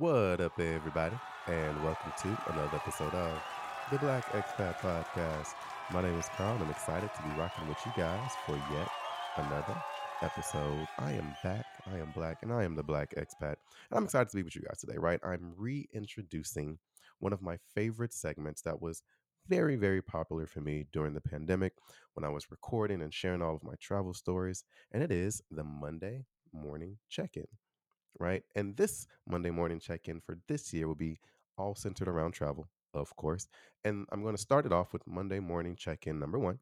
What up, everybody, and welcome to another episode of the Black Expat Podcast. My name is Carl, and I'm excited to be rocking with you guys for yet another episode. I am back, I am black, and I am the Black Expat. And I'm excited to be with you guys today, right? I'm reintroducing one of my favorite segments that was very, very popular for me during the pandemic when I was recording and sharing all of my travel stories, and it is the Monday morning check in right? And this Monday morning check in for this year will be all centered around travel, of course. And I'm going to start it off with Monday morning check in number one,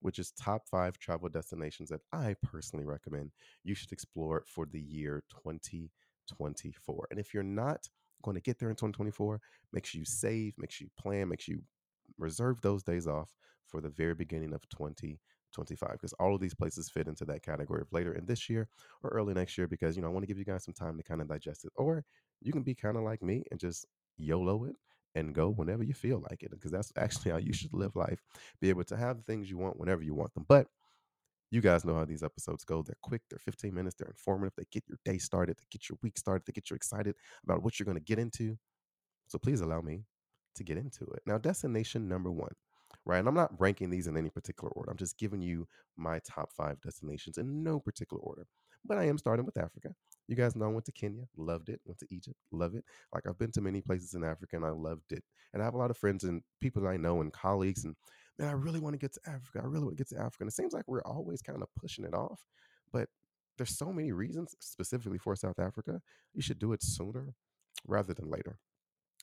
which is top five travel destinations that I personally recommend you should explore for the year 2024. And if you're not going to get there in 2024, make sure you save, make sure you plan, make sure you reserve those days off for the very beginning of 2024. 25 because all of these places fit into that category of later in this year or early next year because you know I want to give you guys some time to kind of digest it or you can be kind of like me and just YOLO it and go whenever you feel like it because that's actually how you should live life be able to have the things you want whenever you want them but you guys know how these episodes go. They're quick, they're 15 minutes, they're informative, they get your day started, they get your week started, they get you excited about what you're going to get into. So please allow me to get into it. Now, destination number one right? And I'm not ranking these in any particular order. I'm just giving you my top five destinations in no particular order. But I am starting with Africa. You guys know I went to Kenya, loved it. Went to Egypt, love it. Like I've been to many places in Africa and I loved it. And I have a lot of friends and people that I know and colleagues. And man, I really want to get to Africa. I really want to get to Africa. And it seems like we're always kind of pushing it off. But there's so many reasons specifically for South Africa. You should do it sooner rather than later.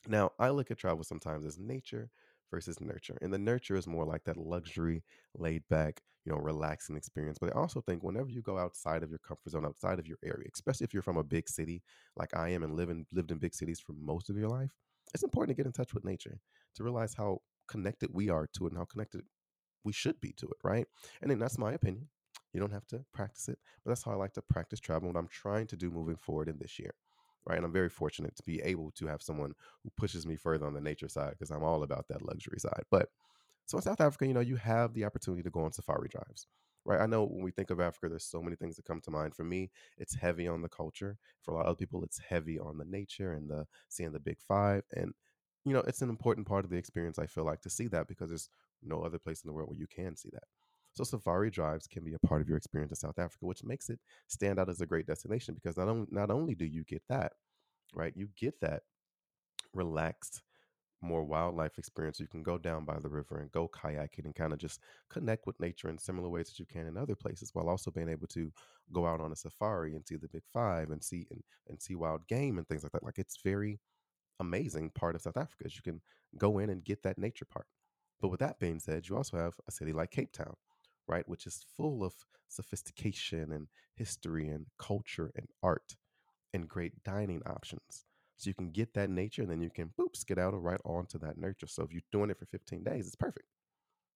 Now, I look at travel sometimes as nature versus nurture. And the nurture is more like that luxury, laid back, you know, relaxing experience. But I also think whenever you go outside of your comfort zone, outside of your area, especially if you're from a big city like I am and live in, lived in big cities for most of your life, it's important to get in touch with nature to realize how connected we are to it and how connected we should be to it, right? And then that's my opinion. You don't have to practice it, but that's how I like to practice travel. What I'm trying to do moving forward in this year right? And I'm very fortunate to be able to have someone who pushes me further on the nature side because I'm all about that luxury side. But so in South Africa, you know, you have the opportunity to go on safari drives, right? I know when we think of Africa, there's so many things that come to mind. For me, it's heavy on the culture. For a lot of people, it's heavy on the nature and the seeing the big five. And you know, it's an important part of the experience. I feel like to see that because there's no other place in the world where you can see that. So safari drives can be a part of your experience in South Africa, which makes it stand out as a great destination because not only not only do you get that, right? You get that relaxed, more wildlife experience. You can go down by the river and go kayaking and kind of just connect with nature in similar ways that you can in other places, while also being able to go out on a safari and see the big five and see and, and see wild game and things like that. Like it's very amazing part of South Africa is you can go in and get that nature part. But with that being said, you also have a city like Cape Town, right, which is full of sophistication and history and culture and art and great dining options. So you can get that nature and then you can boop, skedaddle right onto that nurture. So if you're doing it for 15 days, it's perfect.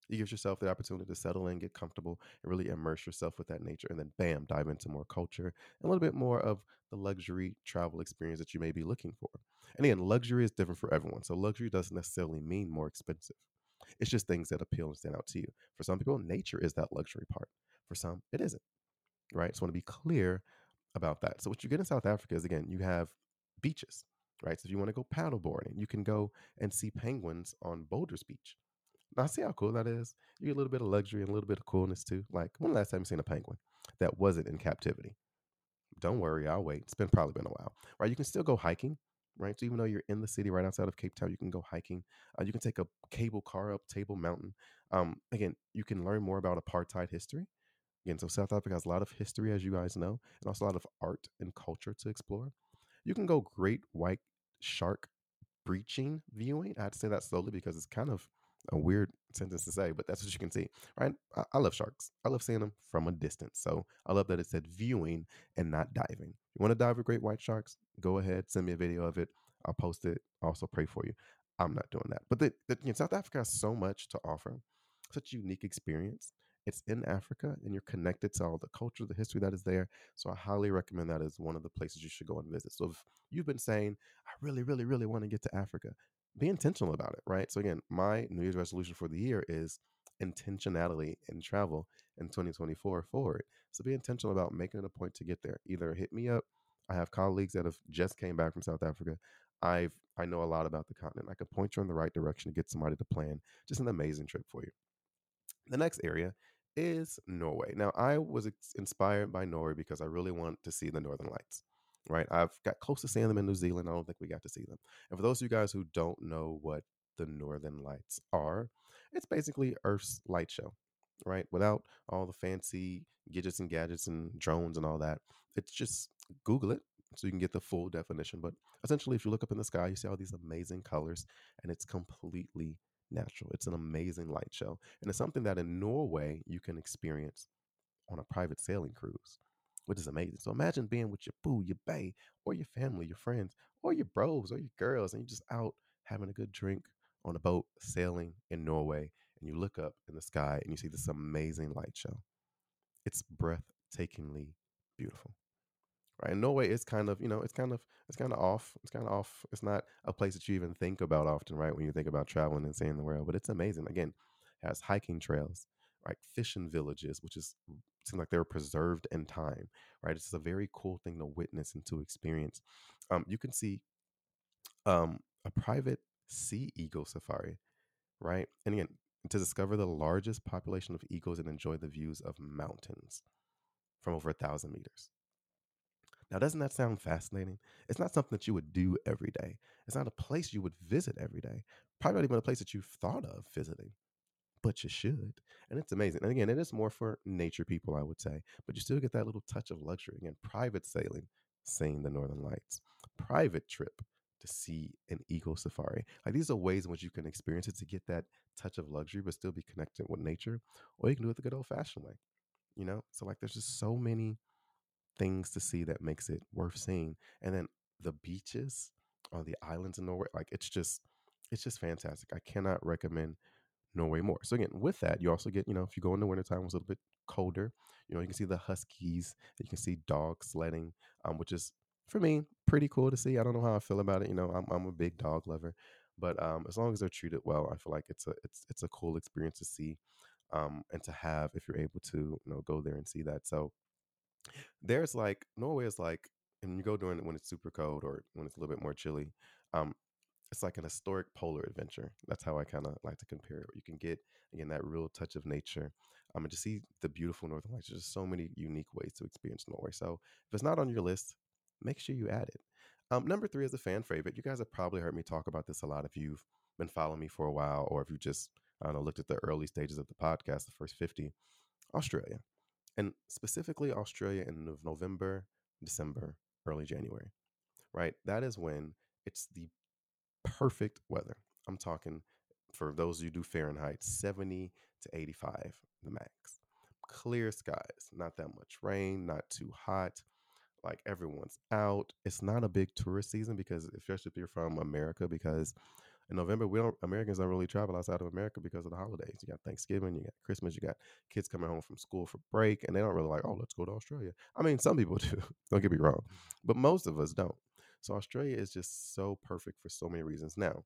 You give yourself the opportunity to settle in, get comfortable, and really immerse yourself with that nature. And then bam, dive into more culture and a little bit more of the luxury travel experience that you may be looking for. And again, luxury is different for everyone. So luxury doesn't necessarily mean more expensive. It's just things that appeal and stand out to you. For some people, nature is that luxury part. For some, it isn't. Right. So I want to be clear about that. So what you get in South Africa is again, you have beaches, right? So if you want to go paddleboarding, you can go and see penguins on Boulders Beach. Now see how cool that is. You get a little bit of luxury and a little bit of coolness too. Like when last time you seen a penguin that wasn't in captivity? Don't worry, I'll wait. It's been probably been a while, right? You can still go hiking, right? So even though you're in the city right outside of Cape Town, you can go hiking. Uh, you can take a cable car up Table Mountain. Um, again, you can learn more about apartheid history Again, so South Africa has a lot of history, as you guys know, and also a lot of art and culture to explore. You can go great white shark breaching viewing. I had to say that slowly because it's kind of a weird sentence to say, but that's what you can see, right? I, I, love sharks. I love seeing them from a distance. So I love that it said viewing and not diving. You want to dive with great white sharks? Go ahead, send me a video of it. I'll post it. I'll also pray for you. I'm not doing that. But the, the, you know, South Africa has so much to offer, such a unique experience it's in Africa and you're connected to all the culture, the history that is there. So I highly recommend that as one of the places you should go and visit. So if you've been saying, I really, really, really want to get to Africa, be intentional about it, right? So again, my New Year's resolution for the year is intentionality in travel in 2024 forward. So be intentional about making it a point to get there. Either hit me up I have colleagues that have just came back from South Africa. I've I know a lot about the continent. I can point you in the right direction to get somebody to plan just an amazing trip for you. The next area is Norway. Now, I was inspired by Norway because I really want to see the Northern Lights. Right, I've got close to seeing them in New Zealand. I don't think we got to see them. And for those of you guys who don't know what the Northern Lights are, it's basically Earth's light show right? Without all the fancy gadgets and gadgets and drones and all that. It's just Google it so you can get the full definition. But essentially, if you look up in the sky, you see all these amazing colors, and it's completely natural. It's an amazing light show. And it's something that in Norway you can experience on a private sailing cruise, which is amazing. So imagine being with your boo, your bae, or your family, your friends, or your bros, or your girls, and you're just out having a good drink on a boat sailing in Norway and you look up in the sky and you see this amazing light show. It's breathtakingly beautiful. Right. And Norway is kind of, you know, it's kind of it's kind of off. It's kind of off. It's not a place that you even think about often, right? When you think about traveling and seeing the world. But it's amazing. Again, has hiking trails, right? Fishing villages, which is seems like they're preserved in time, right? It's a very cool thing to witness and to experience. Um, you can see um, a private sea eagle safari, right? And again, to discover the largest population of eagles and enjoy the views of mountains from over a thousand meters. Now, doesn't that sound fascinating? It's not something that you would do every day. It's not a place you would visit every day. Probably not even a place that you've thought of visiting, but you should. And it's amazing. And again, it is more for nature people, I would say, but you still get that little touch of luxury. Again, private sailing, seeing the northern lights, private trip, to see an eagle safari. Like these are ways in which you can experience it to get that touch of luxury, but still be connected with nature. Or you can do it the good old fashioned way. You know? So like there's just so many things to see that makes it worth seeing. And then the beaches on the islands in Norway, like it's just it's just fantastic. I cannot recommend Norway more. So again, with that, you also get, you know, if you go in the wintertime, it's a little bit colder. You know, you can see the huskies, you can see dog sledding, um, which is for me, pretty cool to see. I don't know how I feel about it. You know, I'm I'm a big dog lover, but um, as long as they're treated well, I feel like it's a it's it's a cool experience to see, um, and to have if you're able to you know go there and see that. So there's like Norway is like, and you go during when it's super cold or when it's a little bit more chilly. Um, it's like an historic polar adventure. That's how I kind of like to compare it. You can get again that real touch of nature, um, and to see the beautiful northern lights. There's so many unique ways to experience Norway. So if it's not on your list, make sure you add it. Um, number three is a fan favorite. You guys have probably heard me talk about this a lot if you've been following me for a while, or if you just I don't know looked at the early stages of the podcast, the first fifty. Australia, and specifically Australia in November, December, early January. Right, that is when it's the perfect weather. I'm talking for those you do Fahrenheit, 70 to 85, the max. Clear skies, not that much rain, not too hot like everyone's out. It's not a big tourist season because especially if you're from America, because in November we don't Americans don't really travel outside of America because of the holidays. You got Thanksgiving, you got Christmas, you got kids coming home from school for break, and they don't really like, oh, let's go to Australia. I mean, some people do. don't get me wrong, but most of us don't. So Australia is just so perfect for so many reasons. Now,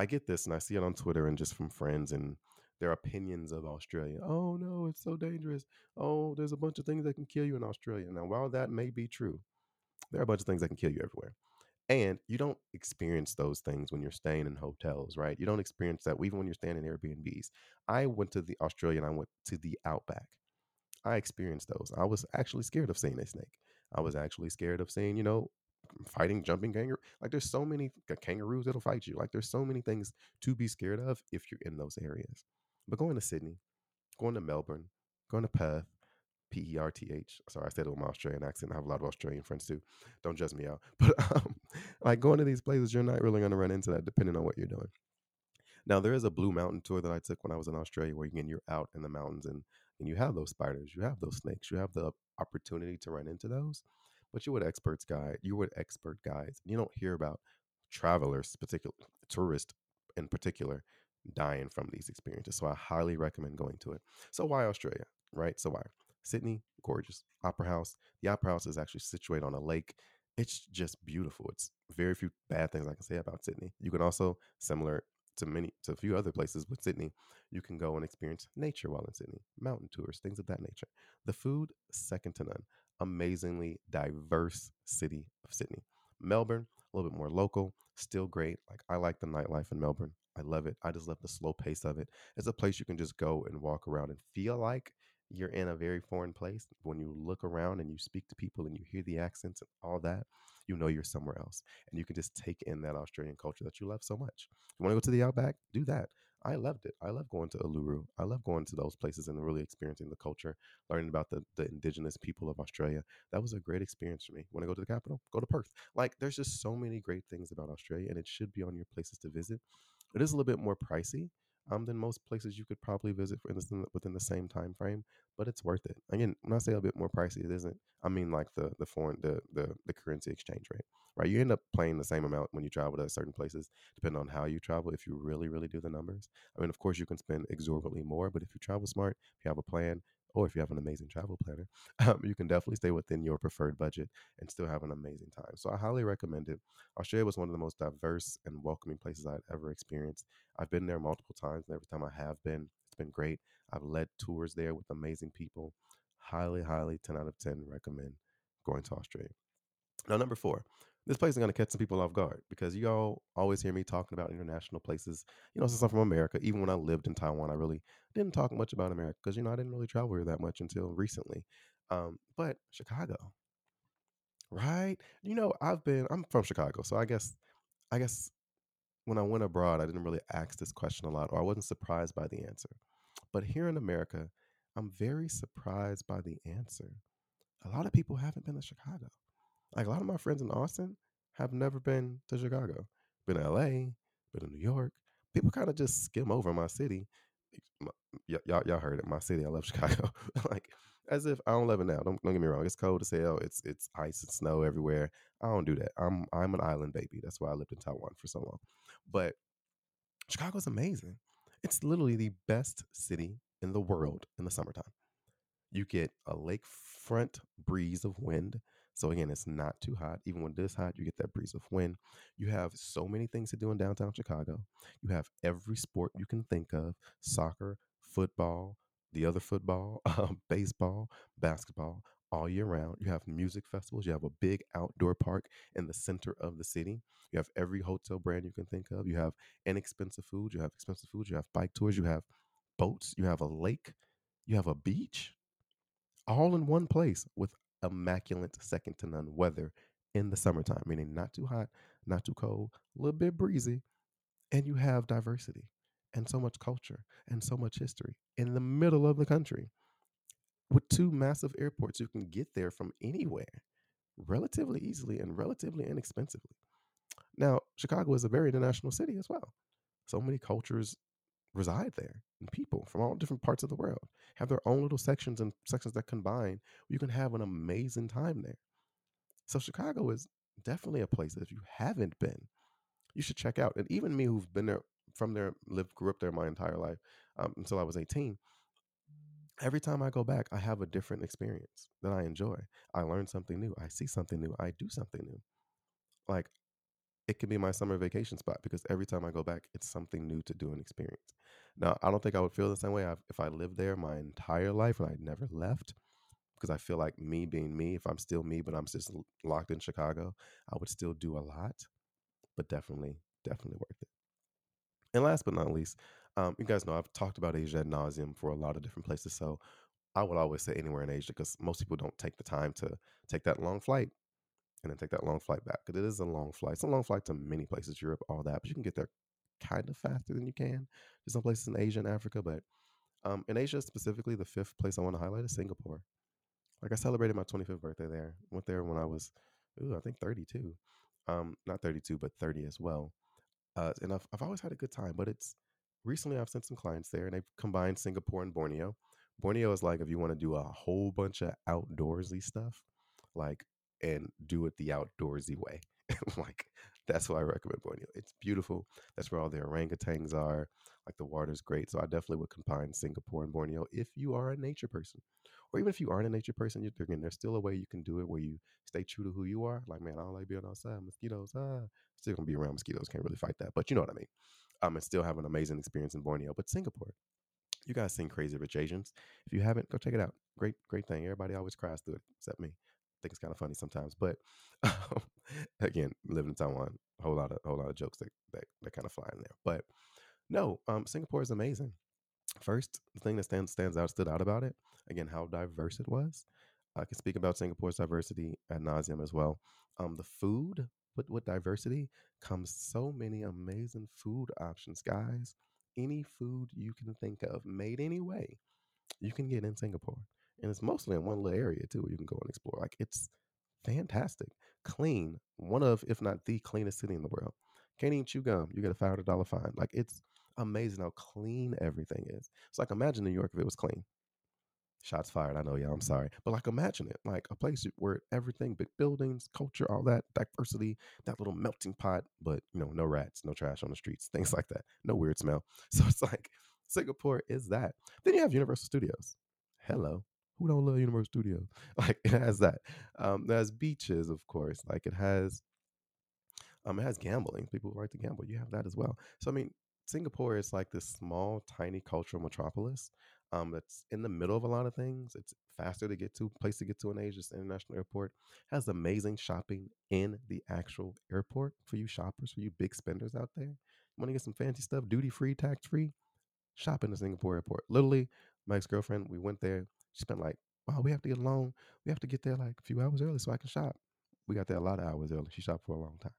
I get this, and I see it on Twitter and just from friends and their opinions of Australia. Oh no, it's so dangerous. Oh, there's a bunch of things that can kill you in Australia. Now, while that may be true, there are a bunch of things that can kill you everywhere. And you don't experience those things when you're staying in hotels, right? You don't experience that even when you're staying in Airbnbs. I went to the Australia and I went to the Outback. I experienced those. I was actually scared of seeing a snake. I was actually scared of seeing, you know, fighting jumping kangaroo. Like there's so many kangaroos that'll fight you. Like there's so many things to be scared of if you're in those areas. But going to Sydney, going to Melbourne, going to Perth, P E R T H. Sorry, I said it with my Australian accent. I have a lot of Australian friends too. Don't judge me out. But um, like going to these places, you're not really going to run into that depending on what you're doing. Now there is a Blue Mountain tour that I took when I was in Australia, where again you're out in the mountains and and you have those spiders, you have those snakes, you have the opportunity to run into those. But you're with experts guide, you're with expert guides, you don't hear about travelers, particular tourists in particular, dying from these experiences. So I highly recommend going to it. So why Australia, right? So why? Sydney, gorgeous. Opera House. The Opera House is actually situated on a lake. It's just beautiful. It's very few bad things I can say about Sydney. You can also, similar to many to a few other places with Sydney, you can go and experience nature while in Sydney, mountain tours, things of that nature. The food, second to none. Amazingly diverse city of Sydney. Melbourne, a little bit more local, still great. Like I like the nightlife in Melbourne. I love it. I just love the slow pace of it. It's a place you can just go and walk around and feel like you're in a very foreign place. When you look around and you speak to people and you hear the accents and all that, you know you're somewhere else. And you can just take in that Australian culture that you love so much. You want to go to the Outback, do that. I loved it. I love going to Uluru. I love going to those places and really experiencing the culture, learning about the, the indigenous people of Australia. That was a great experience for me. Want to go to the capital? Go to Perth. Like, there's just so many great things about Australia, and it should be on your places to visit. It is a little bit more pricey um, than most places you could probably visit for instance within the same time frame, but it's worth it. Again, when I say a bit more pricey, it isn't. I mean like the the foreign the the the currency exchange rate, right? You end up paying the same amount when you travel to certain places, depending on how you travel. If you really really do the numbers, I mean, of course you can spend exorbitantly more, but if you travel smart, if you have a plan, or if you have an amazing travel planner, um, you can definitely stay within your preferred budget and still have an amazing time. So I highly recommend it. Australia was one of the most diverse and welcoming places I'd ever experienced. I've been there multiple times, and every time I have been, it's been great. I've led tours there with amazing people. Highly, highly 10 out of 10 recommend going to Australia. Now, number four, this place is going to catch some people off guard because you all always hear me talking about international places. You know, since I'm from America, even when I lived in Taiwan, I really didn't talk much about America because, you know, I didn't really travel here that much until recently. Um, but Chicago, right? You know, I've been, I'm from Chicago. So I guess, I guess when I went abroad, I didn't really ask this question a lot or I wasn't surprised by the answer. But here in America, I'm very surprised by the answer. A lot of people haven't been to Chicago. Like a lot of my friends in Austin have never been to Chicago, been to LA, been to New York. People kind of just skim over my city. My, y- y'all, y'all heard it. My city. I love Chicago. like as if I don't love it now. Don't, don't get me wrong. It's cold as hell. It's it's ice and snow everywhere. I don't do that. I'm I'm an island baby. That's why I lived in Taiwan for so long. But Chicago's amazing. It's literally the best city in the world in the summertime. You get a lakefront breeze of wind. So again, it's not too hot. Even when it is hot, you get that breeze of wind. You have so many things to do in downtown Chicago. You have every sport you can think of: soccer, football, the other football, um, baseball, basketball, all year round. You have music festivals. You have a big outdoor park in the center of the city. You have every hotel brand you can think of. You have inexpensive food. You have expensive food. You have bike tours. You have boats. You have a lake. You have a beach all in one place with immaculate second to none weather in the summertime, meaning not too hot, not too cold, a little bit breezy, and you have diversity and so much culture and so much history in the middle of the country with two massive airports. You can get there from anywhere relatively easily and relatively inexpensively. Now, Chicago is a very international city as well. So many cultures reside there and people from all different parts of the world have their own little sections and sections that combine you can have an amazing time there. So chicago is definitely a place that if you haven't been you should check out and even me who've been there from there lived grew up there my entire life um, until i was 18 every time i go back i have a different experience that i enjoy. I learn something new i see something new i do something new. Like it can be my summer vacation spot because every time I go back, it's something new to do and experience. Now, I don't think I would feel the same way if I lived there my entire life and I never left because I feel like me being me, if I'm still me, but I'm just locked in Chicago, I would still do a lot, but definitely, definitely worth it. And last but not least, um, you guys know I've talked about Asia ad nauseum for a lot of different places. So I would always say anywhere in Asia because most people don't take the time to take that long flight and then take that long flight back because it is a long flight. It's a long flight to many places, Europe, all that, but you can get there kind of faster than you can to some places in Asia and Africa. But um, in Asia specifically, the fifth place I want to highlight is Singapore. Like I celebrated my 25th birthday there. Went there when I was, ooh, I think 32. Um, not 32, but 30 as well. Uh, and I've, I've always had a good time, but it's recently I've sent some clients there and they've combined Singapore and Borneo. Borneo is like if you want to do a whole bunch of outdoorsy stuff, like and do it the outdoorsy way. like that's why I recommend Borneo. It's beautiful. That's where all the orangutans are. Like the water's great. So I definitely would combine Singapore and Borneo if you are a nature person. Or even if you aren't a nature person, you're thinking there's still a way you can do it where you stay true to who you are. Like, man, I don't like being outside. Mosquitoes, ah. Still gonna be around mosquitoes. Can't really fight that. But you know what I mean. Um, and still have an amazing experience in Borneo. But Singapore, you guys seen Crazy Rich Asians. If you haven't, go check it out. Great, great thing. Everybody always cries through it, except me. Think it's kind of funny sometimes. But um, again, living in Taiwan, a whole lot of whole lot of jokes that that, that kind of fly in there. But no, um, Singapore is amazing. First, the thing that stands stands out stood out about it again how diverse it was. I can speak about Singapore's diversity ad nauseum as well. Um, the food with with diversity comes so many amazing food options, guys. Any food you can think of, made any way, you can get in Singapore, and it's mostly in one little area too. Where you can go and explore. Like it's fantastic, clean, one of if not the cleanest city in the world. Can't even chew gum. You get a five hundred dollar fine. Like it's amazing how clean everything is. It's like imagine New York if it was clean. Shots fired. I know, yeah, I'm sorry. But like imagine it. Like a place where everything, big buildings, culture, all that, diversity, that little melting pot, but you know, no rats, no trash on the streets, things like that. No weird smell. So it's like Singapore is that. Then you have Universal Studios. Hello. Who don't love Universal Studios? Like it has that. Um, it has beaches, of course. Like it has um, it has gambling. People who like to gamble. You have that as well. So I mean, Singapore is like this small, tiny cultural metropolis um, that's in the middle of a lot of things. It's faster to get to, place to get to an Asia International Airport. Has amazing shopping in the actual airport for you shoppers, for you big spenders out there. Want to get some fancy stuff, duty free, tax free? Shop in the Singapore airport. Literally, my ex girlfriend, we went there. She spent like, wow, we have to get along. We have to get there like a few hours early so I can shop. We got there a lot of hours early. She shopped for a long time.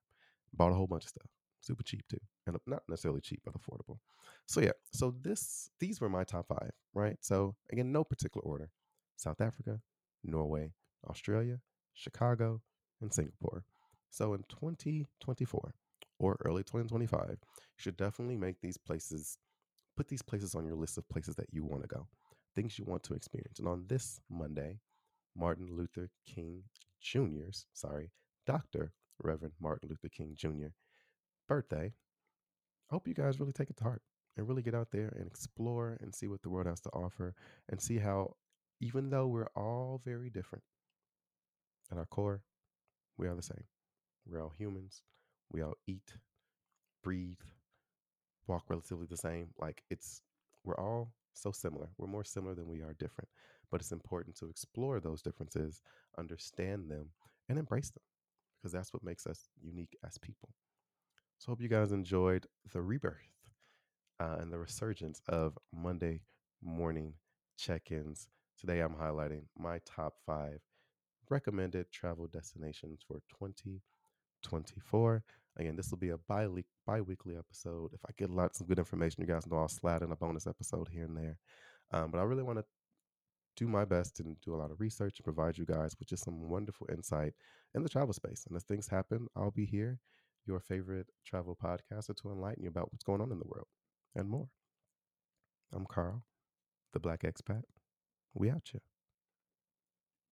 Bought a whole bunch of stuff super cheap too and uh, not necessarily cheap but affordable so yeah so this these were my top five right so again no particular order south africa norway australia chicago and singapore so in 2024 or early 2025 you should definitely make these places put these places on your list of places that you want to go things you want to experience and on this monday martin luther king jr's sorry dr reverend martin luther king jr birthday, I hope you guys really take it to heart and really get out there and explore and see what the world has to offer and see how, even though we're all very different, at our core, we are the same. We're all humans. We all eat, breathe, walk relatively the same. Like it's, we're all so similar. We're more similar than we are different. But it's important to explore those differences, understand them, and embrace them because that's what makes us unique as people. So, hope you guys enjoyed the rebirth uh, and the resurgence of Monday morning check ins. Today, I'm highlighting my top five recommended travel destinations for 2024. Again, this will be a bi weekly episode. If I get lots of good information, you guys know I'll slide in a bonus episode here and there. Um, but I really want to do my best and do a lot of research and provide you guys with just some wonderful insight in the travel space. And as things happen, I'll be here your favorite travel podcaster to enlighten you about what's going on in the world and more. I'm Carl, the Black Expat. We out here.